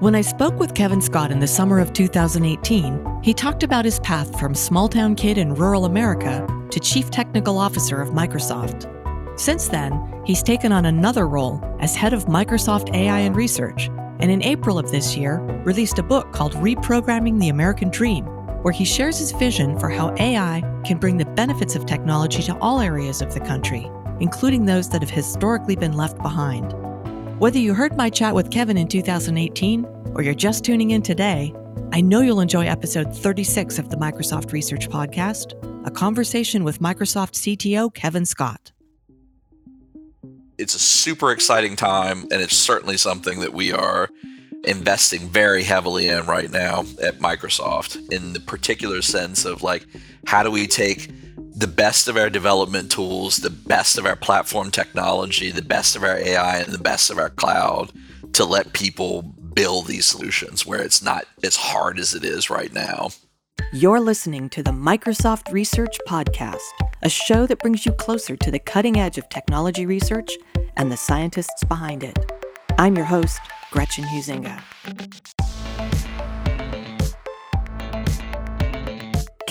When I spoke with Kevin Scott in the summer of 2018, he talked about his path from small town kid in rural America to chief technical officer of Microsoft. Since then, he's taken on another role as head of Microsoft AI and Research, and in April of this year, released a book called Reprogramming the American Dream, where he shares his vision for how AI can bring the benefits of technology to all areas of the country, including those that have historically been left behind. Whether you heard my chat with Kevin in 2018 or you're just tuning in today, I know you'll enjoy episode 36 of the Microsoft Research Podcast, a conversation with Microsoft CTO Kevin Scott. It's a super exciting time, and it's certainly something that we are investing very heavily in right now at Microsoft in the particular sense of like, how do we take the best of our development tools, the best of our platform technology, the best of our AI, and the best of our cloud to let people build these solutions where it's not as hard as it is right now. You're listening to the Microsoft Research Podcast, a show that brings you closer to the cutting edge of technology research and the scientists behind it. I'm your host, Gretchen Huizinga.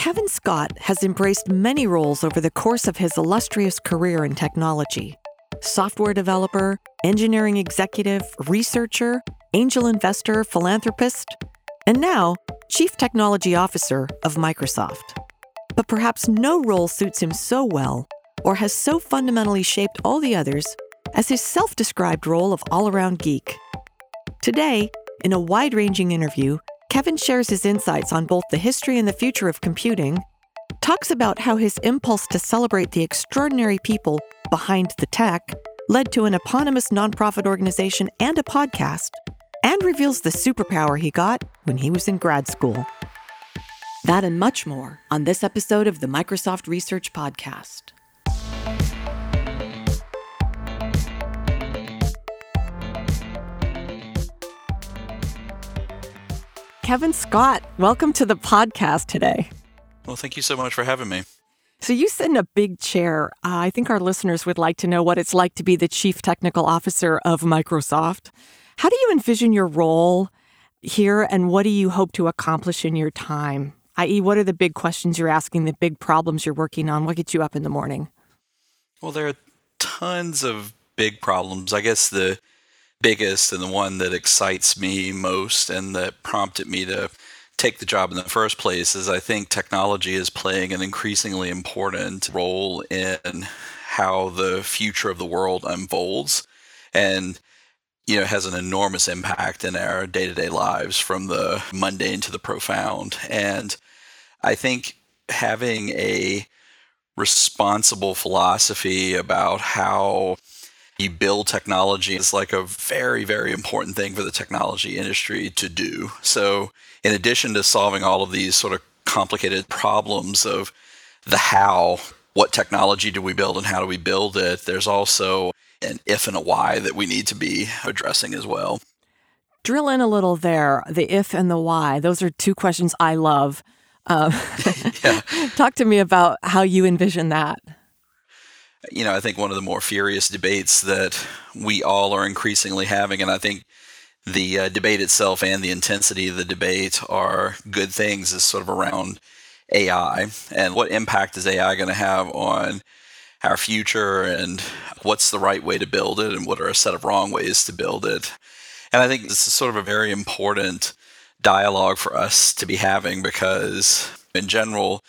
Kevin Scott has embraced many roles over the course of his illustrious career in technology software developer, engineering executive, researcher, angel investor, philanthropist, and now chief technology officer of Microsoft. But perhaps no role suits him so well or has so fundamentally shaped all the others as his self described role of all around geek. Today, in a wide ranging interview, Kevin shares his insights on both the history and the future of computing, talks about how his impulse to celebrate the extraordinary people behind the tech led to an eponymous nonprofit organization and a podcast, and reveals the superpower he got when he was in grad school. That and much more on this episode of the Microsoft Research Podcast. Kevin Scott, welcome to the podcast today. Well, thank you so much for having me. So, you sit in a big chair. Uh, I think our listeners would like to know what it's like to be the chief technical officer of Microsoft. How do you envision your role here, and what do you hope to accomplish in your time? I.e., what are the big questions you're asking, the big problems you're working on? What gets you up in the morning? Well, there are tons of big problems. I guess the biggest and the one that excites me most and that prompted me to take the job in the first place is I think technology is playing an increasingly important role in how the future of the world unfolds and you know has an enormous impact in our day-to-day lives from the mundane to the profound. And I think having a responsible philosophy about how you build technology is like a very, very important thing for the technology industry to do. So, in addition to solving all of these sort of complicated problems of the how, what technology do we build and how do we build it, there's also an if and a why that we need to be addressing as well. Drill in a little there the if and the why. Those are two questions I love. Uh, yeah. Talk to me about how you envision that you know, I think one of the more furious debates that we all are increasingly having, and I think the uh, debate itself and the intensity of the debate are good things, is sort of around AI and what impact is AI going to have on our future and what's the right way to build it and what are a set of wrong ways to build it. And I think this is sort of a very important dialogue for us to be having because, in general,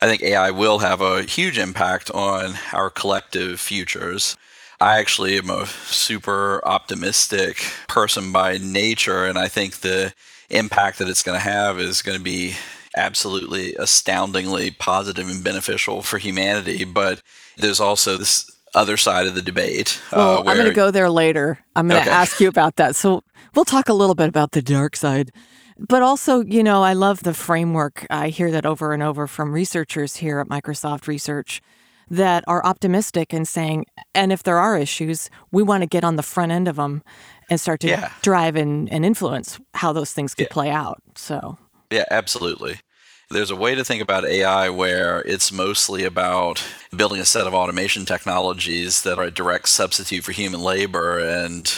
I think AI will have a huge impact on our collective futures. I actually am a super optimistic person by nature, and I think the impact that it's going to have is going to be absolutely astoundingly positive and beneficial for humanity. But there's also this other side of the debate. Uh, well, uh, where... I'm going to go there later. I'm going to okay. ask you about that. So we'll talk a little bit about the dark side. But also, you know, I love the framework. I hear that over and over from researchers here at Microsoft Research that are optimistic and saying, and if there are issues, we want to get on the front end of them and start to yeah. drive and, and influence how those things could yeah. play out. So, yeah, absolutely. There's a way to think about AI where it's mostly about building a set of automation technologies that are a direct substitute for human labor and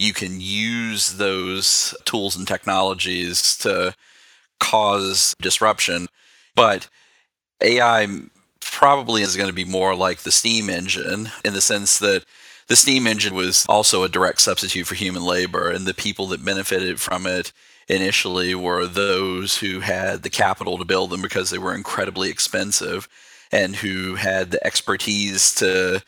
you can use those tools and technologies to cause disruption. But AI probably is going to be more like the steam engine in the sense that the steam engine was also a direct substitute for human labor, and the people that benefited from it initially were those who had the capital to build them because they were incredibly expensive and who had the expertise to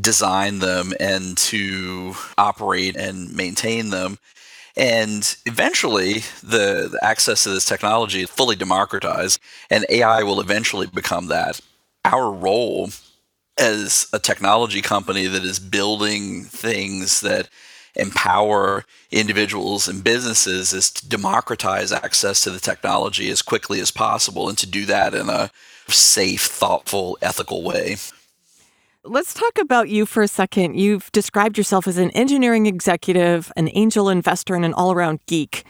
design them and to operate and maintain them. And eventually, the, the, access to this technology is fully democratized, and AI will eventually become that. Our role as a technology company that is building things that empower individuals and businesses is to democratize access to the technology as quickly as possible and to do that in a safe, thoughtful, ethical way. Let's talk about you for a second. You've described yourself as an engineering executive, an angel investor, and an all around geek.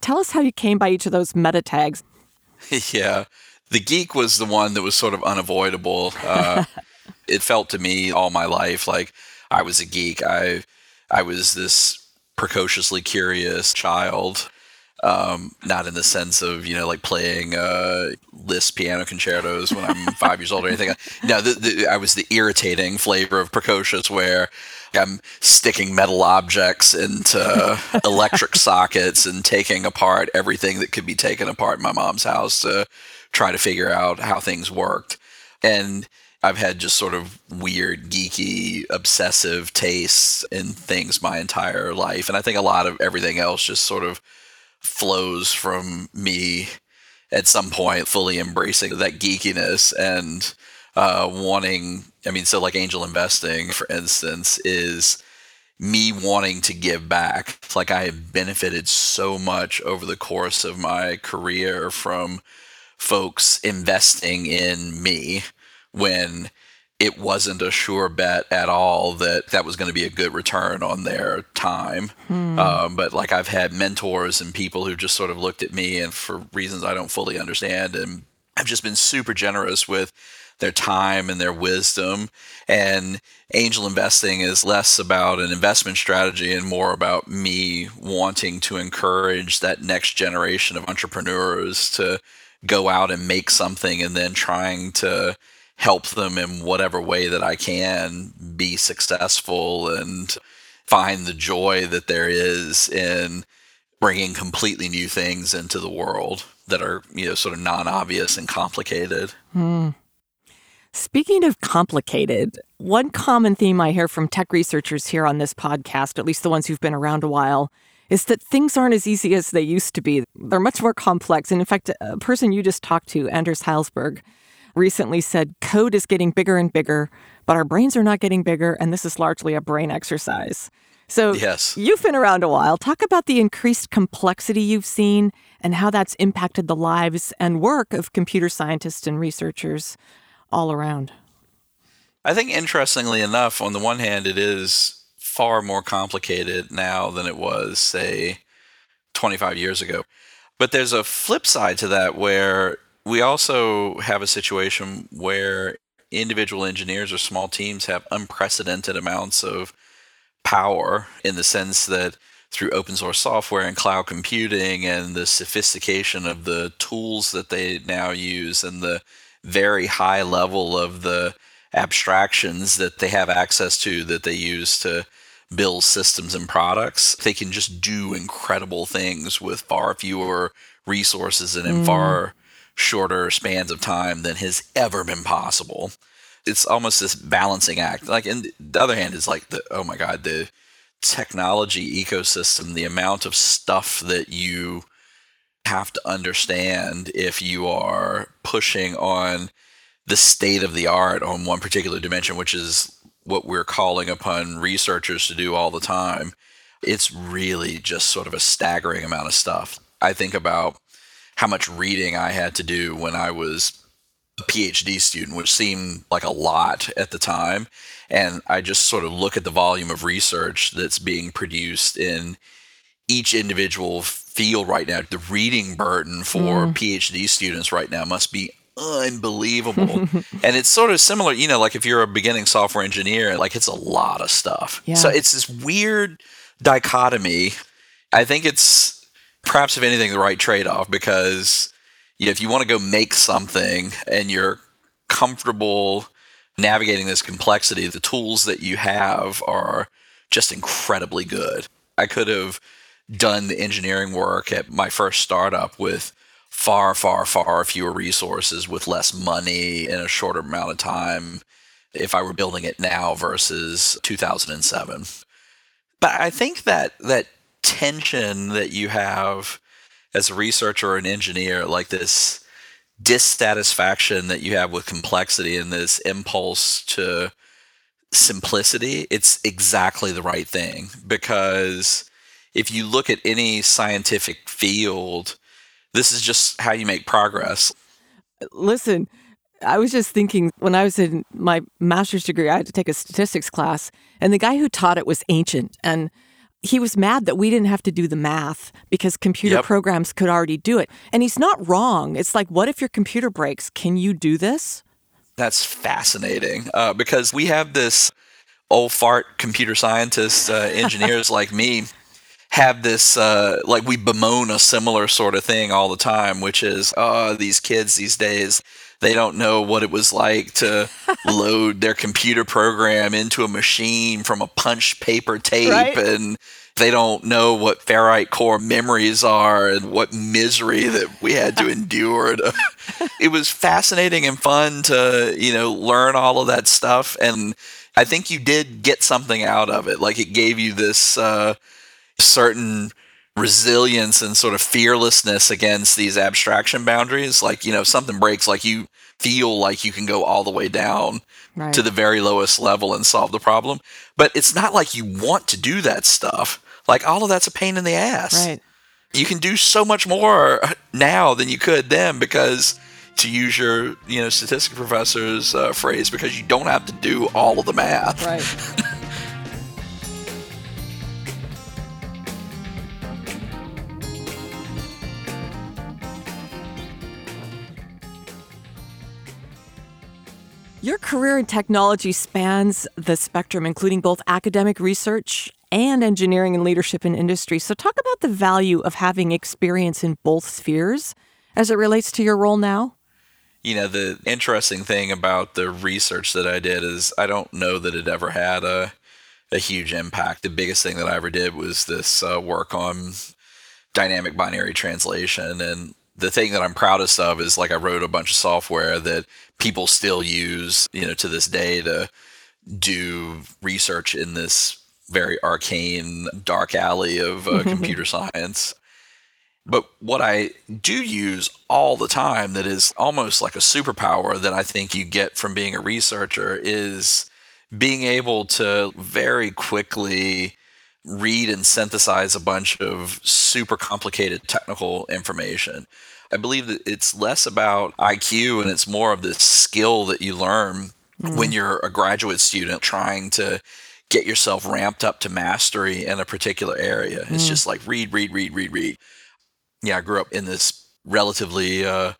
Tell us how you came by each of those meta tags. yeah. The geek was the one that was sort of unavoidable. Uh, it felt to me all my life like I was a geek. I I was this precociously curious child um, not in the sense of you know like playing uh, Liszt piano concertos when I'm five years old or anything. No, the, the, I was the irritating flavor of precocious, where I'm sticking metal objects into electric sockets and taking apart everything that could be taken apart in my mom's house to try to figure out how things worked. And I've had just sort of weird, geeky, obsessive tastes in things my entire life. And I think a lot of everything else just sort of flows from me at some point fully embracing that geekiness and uh, wanting i mean so like angel investing for instance is me wanting to give back. Like i have benefited so much over the course of my career from folks investing in me when it wasn't a sure bet at all that that was going to be a good return on their time. Hmm. Um, but like I've had mentors and people who just sort of looked at me and for reasons I don't fully understand and I've just been super generous with their time and their wisdom. And angel investing is less about an investment strategy and more about me wanting to encourage that next generation of entrepreneurs to go out and make something and then trying to help them in whatever way that I can be successful and find the joy that there is in bringing completely new things into the world that are, you know, sort of non-obvious and complicated. Hmm. Speaking of complicated, one common theme I hear from tech researchers here on this podcast, at least the ones who've been around a while, is that things aren't as easy as they used to be. They're much more complex. And in fact, a person you just talked to, Anders Hejlsberg, recently said code is getting bigger and bigger, but our brains are not getting bigger, and this is largely a brain exercise. So, yes. you've been around a while. Talk about the increased complexity you've seen and how that's impacted the lives and work of computer scientists and researchers all around. I think, interestingly enough, on the one hand, it is far more complicated now than it was, say, 25 years ago. But there's a flip side to that where we also have a situation where individual engineers or small teams have unprecedented amounts of power in the sense that through open source software and cloud computing and the sophistication of the tools that they now use and the very high level of the abstractions that they have access to that they use to build systems and products they can just do incredible things with far fewer resources and in mm. far shorter spans of time than has ever been possible. It's almost this balancing act. Like, and the other hand is like the oh my god, the technology ecosystem, the amount of stuff that you have to understand if you are pushing on the state of the art on one particular dimension, which is what we're calling upon researchers to do all the time. It's really just sort of a staggering amount of stuff. I think about how much reading I had to do when I was a PhD student, which seemed like a lot at the time. And I just sort of look at the volume of research that's being produced in each individual field right now. The reading burden for mm. PhD students right now must be unbelievable. and it's sort of similar, you know, like if you're a beginning software engineer, like it's a lot of stuff. Yeah. So it's this weird dichotomy. I think it's perhaps, if anything, the right trade off because if you want to go make something and you're comfortable navigating this complexity, the tools that you have are just incredibly good. I could have done the engineering work at my first startup with far, far, far fewer resources with less money in a shorter amount of time if I were building it now versus 2007. But I think that that tension that you have as a researcher or an engineer, like this dissatisfaction that you have with complexity and this impulse to simplicity, it's exactly the right thing. Because if you look at any scientific field, this is just how you make progress. Listen, I was just thinking when I was in my master's degree, I had to take a statistics class, and the guy who taught it was ancient. And he was mad that we didn't have to do the math because computer yep. programs could already do it. And he's not wrong. It's like, what if your computer breaks? Can you do this? That's fascinating uh, because we have this old fart computer scientists, uh, engineers like me have this uh, like we bemoan a similar sort of thing all the time, which is oh these kids these days they don't know what it was like to load their computer program into a machine from a punch paper tape right? and they don't know what ferrite core memories are and what misery that we had to endure to, it was fascinating and fun to you know learn all of that stuff and i think you did get something out of it like it gave you this uh, certain resilience and sort of fearlessness against these abstraction boundaries. Like, you know, something breaks, like you feel like you can go all the way down right. to the very lowest level and solve the problem. But it's not like you want to do that stuff. Like, all of that's a pain in the ass. Right. You can do so much more now than you could then because to use your you know statistics professor's uh, phrase because you don't have to do all of the math right Your career in technology spans the spectrum, including both academic research and engineering and leadership in industry. So, talk about the value of having experience in both spheres as it relates to your role now. You know, the interesting thing about the research that I did is I don't know that it ever had a, a huge impact. The biggest thing that I ever did was this uh, work on dynamic binary translation. And the thing that I'm proudest of is like I wrote a bunch of software that people still use, you know, to this day to do research in this very arcane dark alley of uh, computer science. But what I do use all the time that is almost like a superpower that I think you get from being a researcher is being able to very quickly read and synthesize a bunch of super complicated technical information. I believe that it's less about IQ and it's more of the skill that you learn mm. when you're a graduate student trying to get yourself ramped up to mastery in a particular area. Mm. It's just like read, read, read, read, read. Yeah, I grew up in this relatively uh,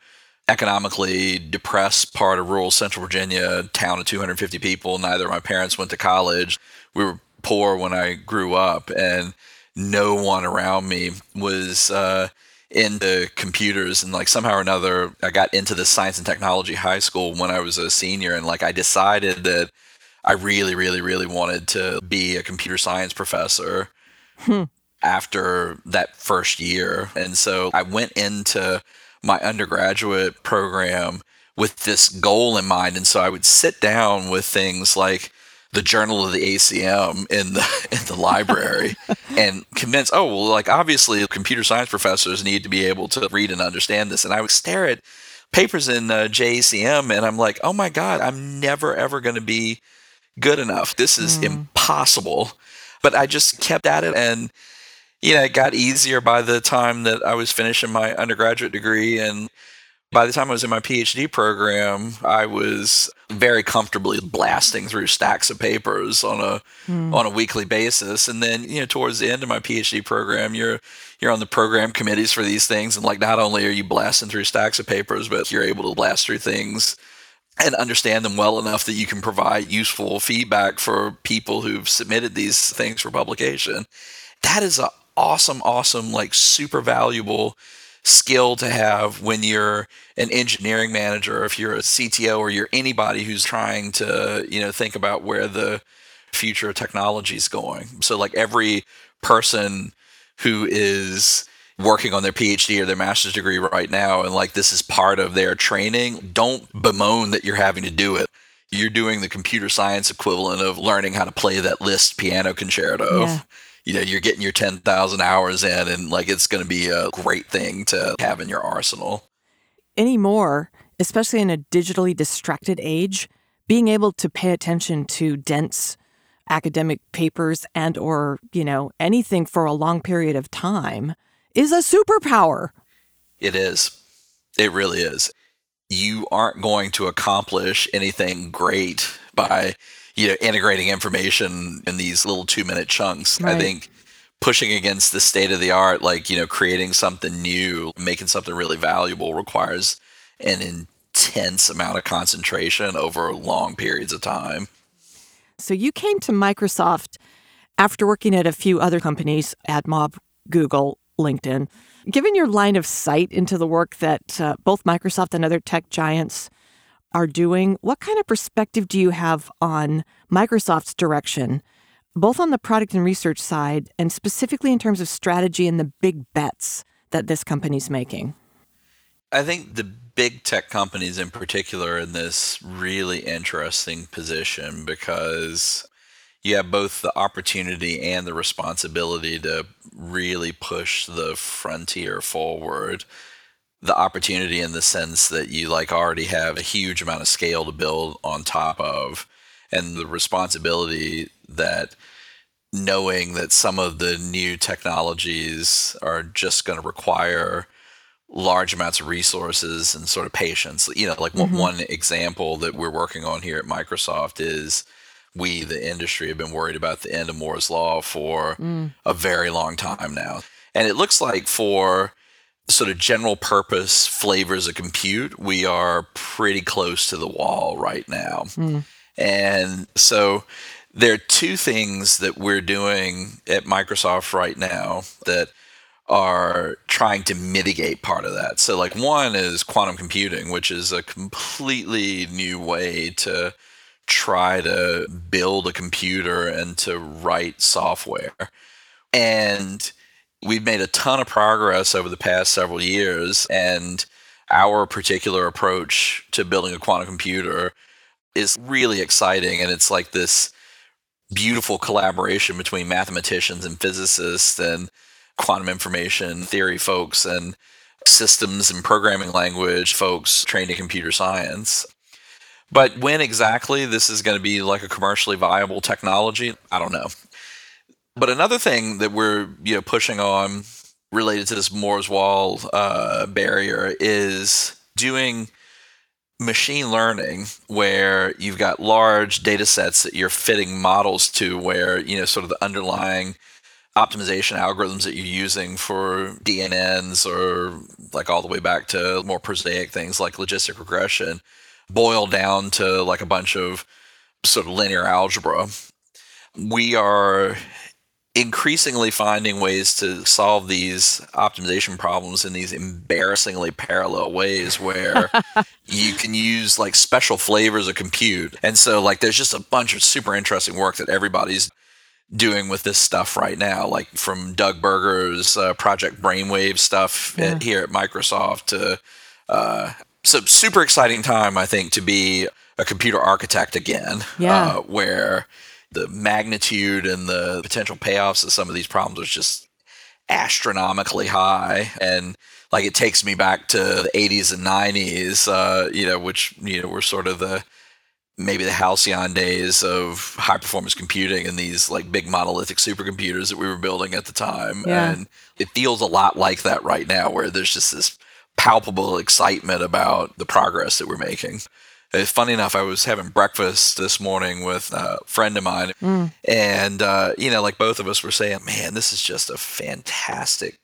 economically depressed part of rural central Virginia, town of 250 people. Neither of my parents went to college. We were poor when I grew up, and no one around me was uh, into computers. And like somehow or another, I got into the science and technology high school when I was a senior, and like I decided that I really, really, really wanted to be a computer science professor. Hmm. After that first year. And so I went into my undergraduate program with this goal in mind. And so I would sit down with things like the Journal of the ACM in the in the library and convince, oh well, like obviously computer science professors need to be able to read and understand this. And I would stare at papers in uh, JACM and I'm like, oh my god, I'm never ever going to be good enough. This is mm. impossible. But I just kept at it and you know, it got easier by the time that I was finishing my undergraduate degree and by the time I was in my PhD program, I was very comfortably blasting through stacks of papers on a mm. on a weekly basis. And then, you know, towards the end of my PhD program, you're you're on the program committees for these things, and like not only are you blasting through stacks of papers, but you're able to blast through things and understand them well enough that you can provide useful feedback for people who've submitted these things for publication. that is an awesome, awesome, like super valuable skill to have when you're an engineering manager, if you're a CTO or you're anybody who's trying to, you know, think about where the future of technology is going. So like every person who is working on their PhD or their master's degree right now and like this is part of their training, don't bemoan that you're having to do it. You're doing the computer science equivalent of learning how to play that Liszt piano concerto. Yeah. You know, you're getting your 10,000 hours in and like it's going to be a great thing to have in your arsenal. Anymore, especially in a digitally distracted age, being able to pay attention to dense academic papers and or, you know, anything for a long period of time is a superpower. It is. It really is. You aren't going to accomplish anything great by, you know, integrating information in these little 2-minute chunks. Right. I think pushing against the state of the art like, you know, creating something new, making something really valuable requires an intense amount of concentration over long periods of time. So you came to Microsoft after working at a few other companies, AdMob, Google, LinkedIn. Given your line of sight into the work that uh, both Microsoft and other tech giants are doing, what kind of perspective do you have on Microsoft's direction, both on the product and research side, and specifically in terms of strategy and the big bets that this company's making? I think the big tech companies in particular are in this really interesting position because you have both the opportunity and the responsibility to really push the frontier forward the opportunity in the sense that you like already have a huge amount of scale to build on top of and the responsibility that knowing that some of the new technologies are just going to require large amounts of resources and sort of patience you know like mm-hmm. one, example that we're working on here at microsoft is we, the industry, have been worried about the end of Moore's Law for mm. a very long time now. And it looks like for sort of general purpose flavors of compute, we are pretty close to the wall right now. Mm. And so there are two things that we're doing at Microsoft right now that are trying to mitigate part of that. So, like, one is quantum computing, which is a completely new way to try to build a computer and to write software. And we've made a ton of progress over the past several years. And our particular approach to building a quantum computer is really exciting. And it's like this beautiful collaboration between mathematicians and physicists and quantum information theory folks and systems and programming language folks trained in computer science. But when exactly this is going to be like a commercially viable technology, I don't know. But another thing that we're you know pushing on related to this Moore's Wall uh, barrier is doing machine learning where you've got large data sets that you're fitting models to where you know sort of the underlying optimization algorithms that you're using for DNNs or like all the way back to more prosaic things like logistic regression boil down to like a bunch of sort of linear algebra. We are increasingly finding ways to solve these optimization problems in these embarrassingly parallel ways where you can use like special flavors of compute. And so like there's just a bunch of super interesting work that everybody's doing with this stuff right now, like from Doug Burger's uh, Project Brainwave stuff yeah. at, here at Microsoft to uh, so super exciting time, I think, to be a computer architect again. Yeah. Uh, where the magnitude and the potential payoffs of some of these problems is just astronomically high. And like it takes me back to the 80s and 90s, uh, you know, which, you know, were sort of the maybe the halcyon days of high performance computing and these like big monolithic supercomputers that we were building at the time. Yeah. And it feels a lot like that right now, where there's just this palpable excitement about the progress that we're making. Uh, funny enough, I was having breakfast this morning with a friend of mine, mm. and uh, you know, like both of us were saying, "Man, this is just a fantastic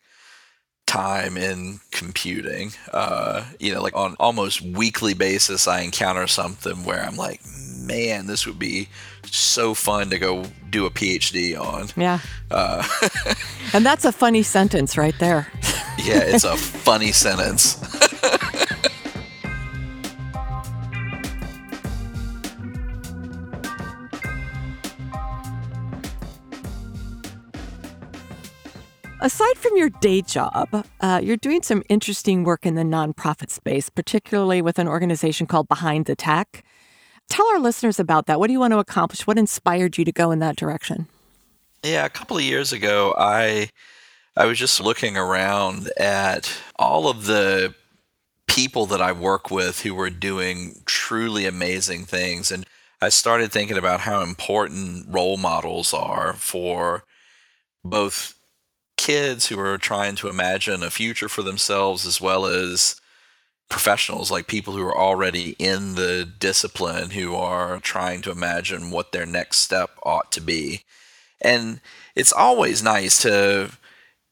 time in computing. Uh, you know, like on almost weekly basis, I encounter something where I'm like, man, this would be so fun to go do a PhD on. Yeah. Uh, and that's a funny sentence right there. yeah, it's a funny sentence. Aside from your day job, uh, you're doing some interesting work in the nonprofit space, particularly with an organization called Behind the Tech. Tell our listeners about that. What do you want to accomplish? What inspired you to go in that direction? Yeah, a couple of years ago, I I was just looking around at all of the people that I work with who were doing truly amazing things and I started thinking about how important role models are for both kids who are trying to imagine a future for themselves as well as professionals like people who are already in the discipline who are trying to imagine what their next step ought to be. And it's always nice to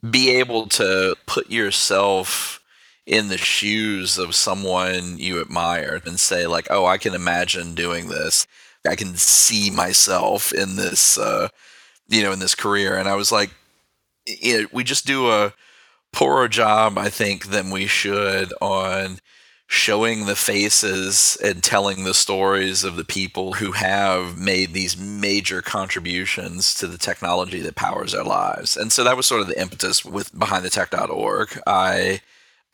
be able to put yourself in the shoes of someone you admire and say like oh i can imagine doing this. I can see myself in this uh, you know in this career. And i was like it, we just do a poorer job, I think, than we should on showing the faces and telling the stories of the people who have made these major contributions to the technology that powers our lives. And so that was sort of the impetus with behindthetech.org. I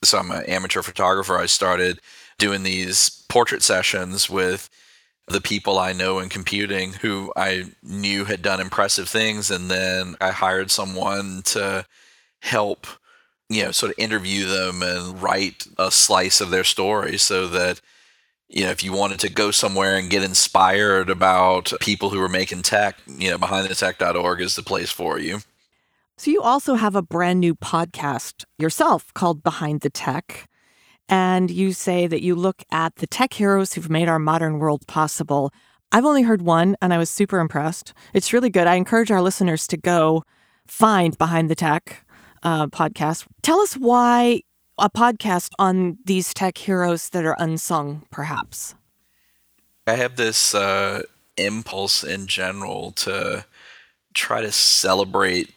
so I'm an amateur photographer. I started doing these portrait sessions with the people I know in computing who I knew had done impressive things. And then I hired someone to help, you know, sort of interview them and write a slice of their story so that, you know, if you wanted to go somewhere and get inspired about people who are making tech, you know, behindthetech.org is the place for you. So you also have a brand new podcast yourself called Behind the Tech. And you say that you look at the tech heroes who've made our modern world possible. I've only heard one and I was super impressed. It's really good. I encourage our listeners to go find Behind the Tech uh, podcast. Tell us why a podcast on these tech heroes that are unsung, perhaps. I have this uh, impulse in general to try to celebrate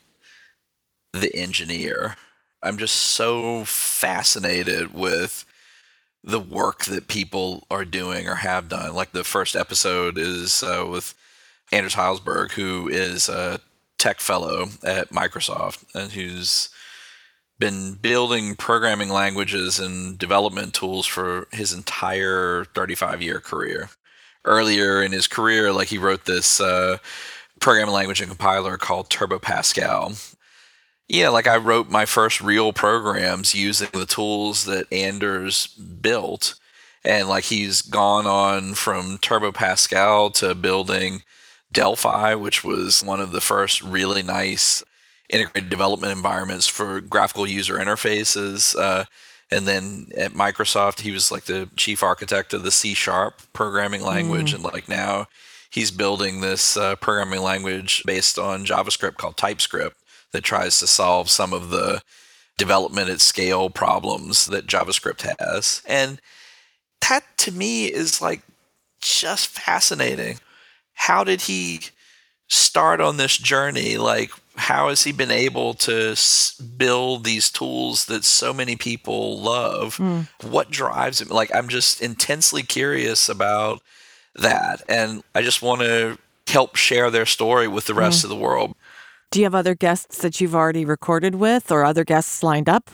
the engineer I'm just so fascinated with the work that people are doing or have done. Like the first episode is uh, with Anders Hejlsberg, who is a tech fellow at Microsoft and who's been building programming languages and development tools for his entire 35 year career. Earlier in his career, like he wrote this uh, programming language and compiler called Turbo Pascal, yeah, like I wrote my first real programs using the tools that Anders built. And like he's gone on from Turbo Pascal to building Delphi, which was one of the first really nice integrated development environments for graphical user interfaces. Uh, and then at Microsoft, he was like the chief architect of the C sharp programming language. Mm. And like now he's building this uh, programming language based on JavaScript called TypeScript that tries to solve some of the development at scale problems that JavaScript has. And that to me is like just fascinating. How did he start on this journey? Like, how has he been able to build these tools that so many people love? Mm. What drives him? Like, I'm just intensely curious about that. And I just want to help share their story with the rest mm. of the world. Do you have other guests that you've already recorded with or other guests lined up?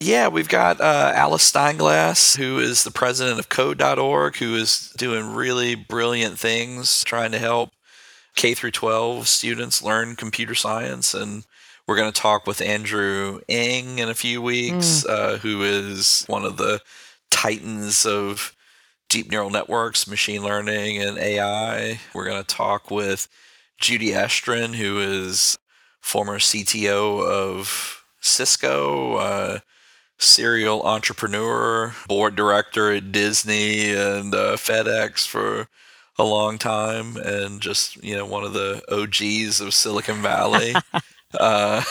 Yeah, we've got uh, Alice Steinglass, who is the president of Code.org, who is doing really brilliant things trying to help K through 12 students learn computer science. And we're going to talk with Andrew Ng in a few weeks, mm. uh, who is one of the titans of deep neural networks, machine learning, and AI. We're going to talk with Judy Estrin, who is former CTO of Cisco, uh, serial entrepreneur, board director at Disney and uh, FedEx for a long time, and just you know one of the OGs of Silicon Valley. Uh,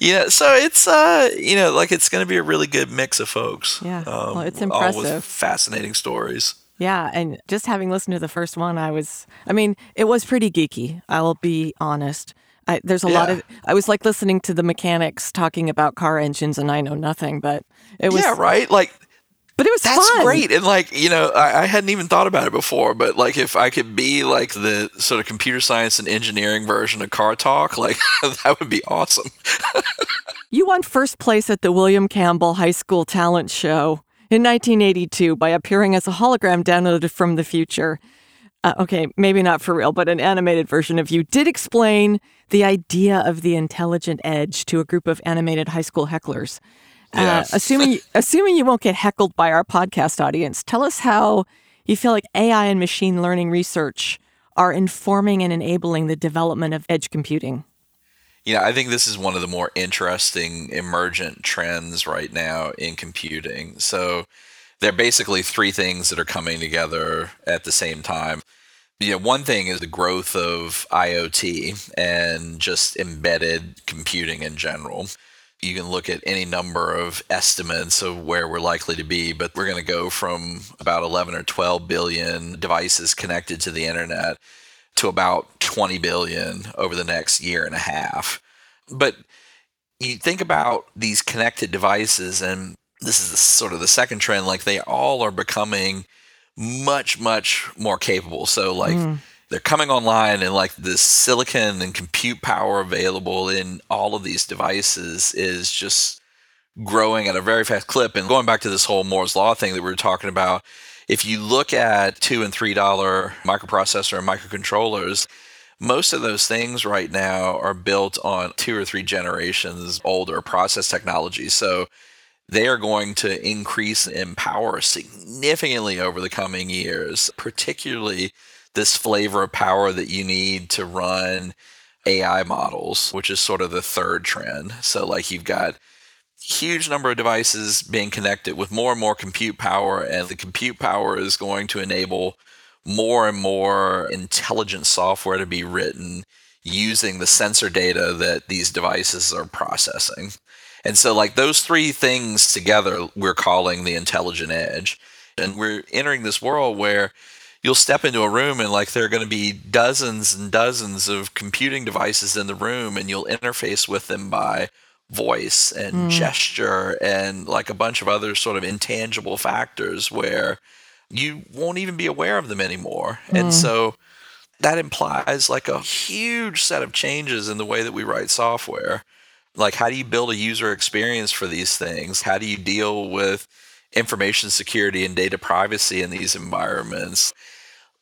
yeah, so it's uh, you know, like it's going to be a really good mix of folks. Yeah, um, well, it's impressive. All with fascinating stories. Yeah, and just having listened to the first one, I was, I mean, it was pretty geeky. I will be honest. I, there's a lot of, I was like listening to the mechanics talking about car engines, and I know nothing, but it was, yeah, right. Like but it was That's fun. great. And like, you know, I, I hadn't even thought about it before, but like if I could be like the sort of computer science and engineering version of Car Talk, like that would be awesome. You won first place at the William Campbell High School Talent Show in 1982 by appearing as a hologram downloaded from the future. Uh, okay, maybe not for real, but an animated version of you did explain the idea of the intelligent edge to a group of animated high school hecklers. Yeah. Uh, assuming assuming you won't get heckled by our podcast audience, tell us how you feel like AI and machine learning research are informing and enabling the development of edge computing. You know, I think this is one of the more interesting emergent trends right now in computing. So there are basically three things that are coming together at the same time. You know, one thing is the growth of IoT and just embedded computing in general. You can look at any number of estimates of where we're likely to be, but we're going to go from about 11 or 12 billion devices connected to the internet to about 20 billion over the next year and a half. But you think about these connected devices, and this is the, sort of the second trend, like they all are becoming much, much more capable. So, like, hmm. they're coming online, and like the silicon and compute power available in all of these devices is just growing at a very fast clip. And going back to this whole Moore's Law thing that we were talking about, if you look at two and three dollar microprocessor and microcontrollers, most of those things right now are built on two or three generations older process technology. So they are going to increase in power significantly over the coming years, particularly this flavor of power that you need to run AI models, which is sort of the third trend. So, like, you've got huge number of devices being connected with more and more compute power, and the compute power is going to enable more and more intelligent software to be written using the sensor data that these devices are processing. And so, like those three things together, we're calling the intelligent edge. And we're entering this world where you'll step into a room and like there are going to be dozens and dozens of computing devices in the room, and you'll interface with them by voice and hmm. gesture and like a bunch of other sort of intangible factors where you won't even be aware of them anymore. And hmm. so that implies like a huge set of changes in the way that we write software. Like, how do you build a user experience for these things? How do you deal with information security and data privacy in these environments?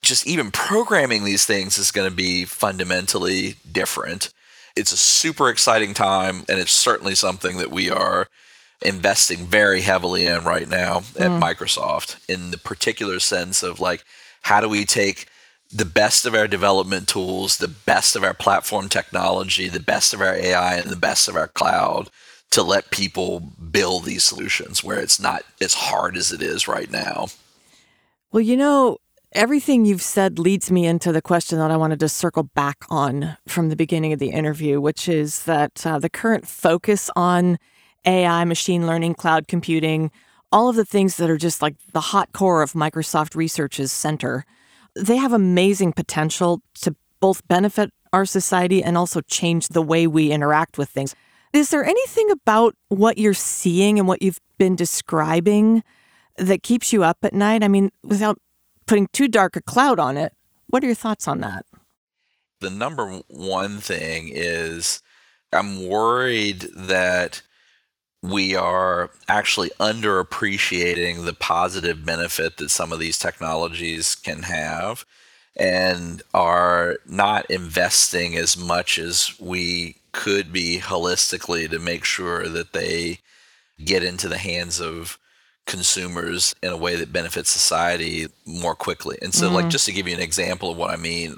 Just even programming these things is going to be fundamentally different. It's a super exciting time, and it's certainly something that we are investing very heavily in right now at mm. Microsoft in the particular sense of like, how do we take the best of our development tools, the best of our platform technology, the best of our AI, and the best of our cloud to let people build these solutions where it's not as hard as it is right now. Well, you know, everything you've said leads me into the question that I wanted to circle back on from the beginning of the interview, which is that uh, the current focus on AI, machine learning, cloud computing, all of the things that are just like the hot core of Microsoft Research's center, they have amazing potential to both benefit our society and also change the way we interact with things. Is there anything about what you're seeing and what you've been describing that keeps you up at night? I mean, without putting too dark a cloud on it, what are your thoughts on that? The number one thing is I'm worried that we are actually underappreciating the positive benefit that some of these technologies can have and are not investing as much as we could be holistically to make sure that they get into the hands of consumers in a way that benefits society more quickly. And so, like, mm-hmm. just to give you an example of what I mean,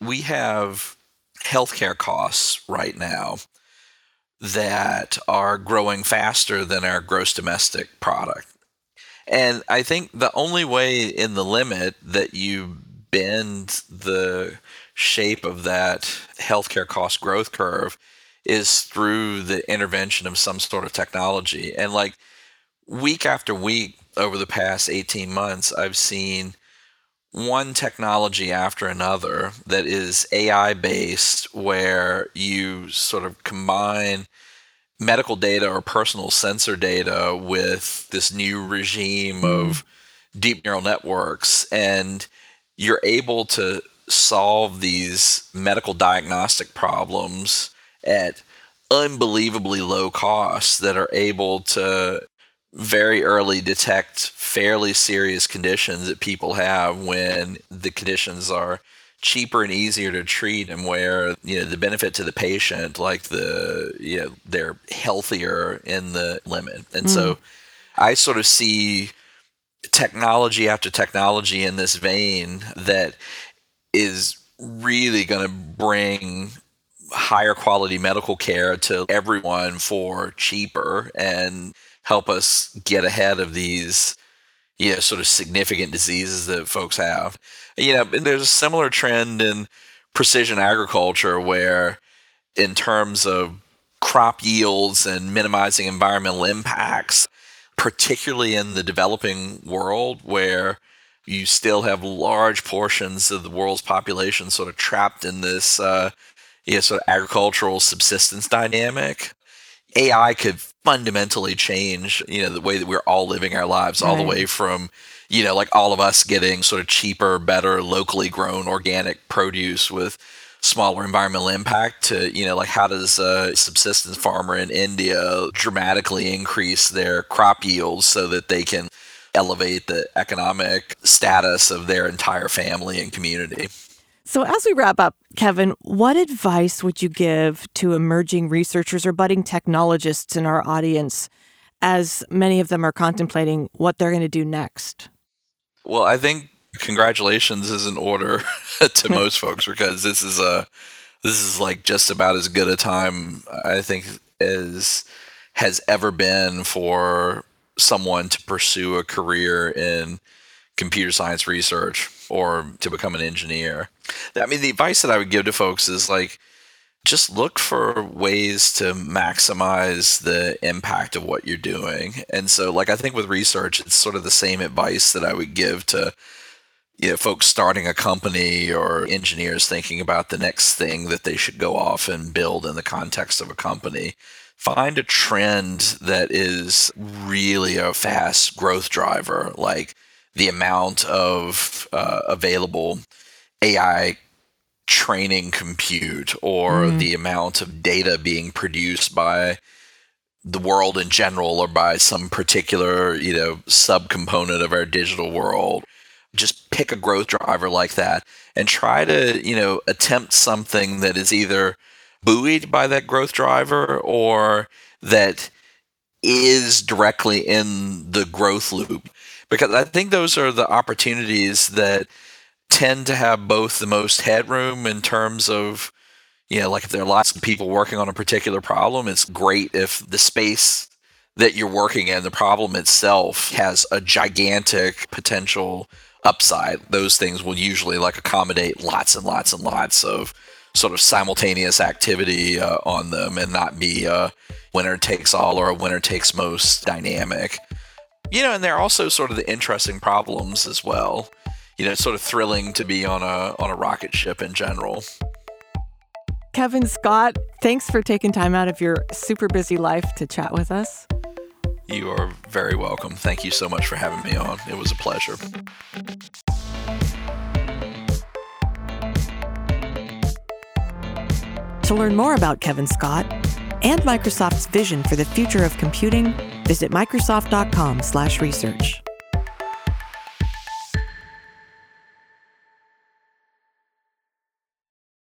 we have healthcare costs right now that are growing faster than our gross domestic product. And I think the only way in the limit that you bend the shape of that healthcare cost growth curve is through the intervention of some sort of technology. And like week after week over the past 18 months, I've seen one technology after another that is AI based, where you sort of combine medical data or personal sensor data with this new regime mm. of deep neural networks. And you're able to solve these medical diagnostic problems at unbelievably low costs that are able to very early detect fairly serious conditions that people have when the conditions are cheaper and easier to treat and where you know the benefit to the patient like the you know they're healthier in the limit and mm. so i sort of see technology after technology in this vein that is really going to bring higher quality medical care to everyone for cheaper and help us get ahead of these you know sort of significant diseases that folks have you know there's a similar trend in precision agriculture where in terms of crop yields and minimizing environmental impacts particularly in the developing world where you still have large portions of the world's population sort of trapped in this uh, you know, sort of agricultural subsistence dynamic. AI could fundamentally change, you know, the way that we're all living our lives, right. all the way from, you know, like all of us getting sort of cheaper, better, locally grown organic produce with smaller environmental impact to, you know, like how does a subsistence farmer in India dramatically increase their crop yields so that they can elevate the economic status of their entire family and community. So, as we wrap up, Kevin, what advice would you give to emerging researchers or budding technologists in our audience as many of them are contemplating what they're going to do next? Well, I think congratulations is in order to most folks because this is a this is like just about as good a time I think as has ever been for someone to pursue a career in computer science research or to become an engineer. I mean, the advice that I would give to folks is like, just look for ways to maximize the impact of what you're doing. And so, like, I think with research, it's sort of the same advice that I would give to you know, folks starting a company or engineers thinking about the next thing that they should go off and build in the context of a company find a trend that is really a fast growth driver, like the amount of uh, available AI training compute or mm. the amount of data being produced by the world in general or by some particular, you know, subcomponent of our digital world. Just pick a growth driver like that and try to, you know, attempt something that is either buoyed by that growth driver or that is directly in the growth loop. Because I think those are the opportunities that tend to have both the most headroom in terms of, you know, like if there are lots of people working on a particular problem, it's great if the space that you're working in, the problem itself, has a gigantic potential upside. Those things will usually like accommodate lots and lots and lots of sort of simultaneous activity uh, on them and not be a winner takes all or a winner takes most dynamic. You know, and they're also sort of the interesting problems as well. You know, it's sort of thrilling to be on a on a rocket ship in general. Kevin Scott, thanks for taking time out of your super busy life to chat with us. You are very welcome. Thank you so much for having me on. It was a pleasure. To learn more about Kevin Scott and Microsoft's vision for the future of computing, visit microsoft.com/research.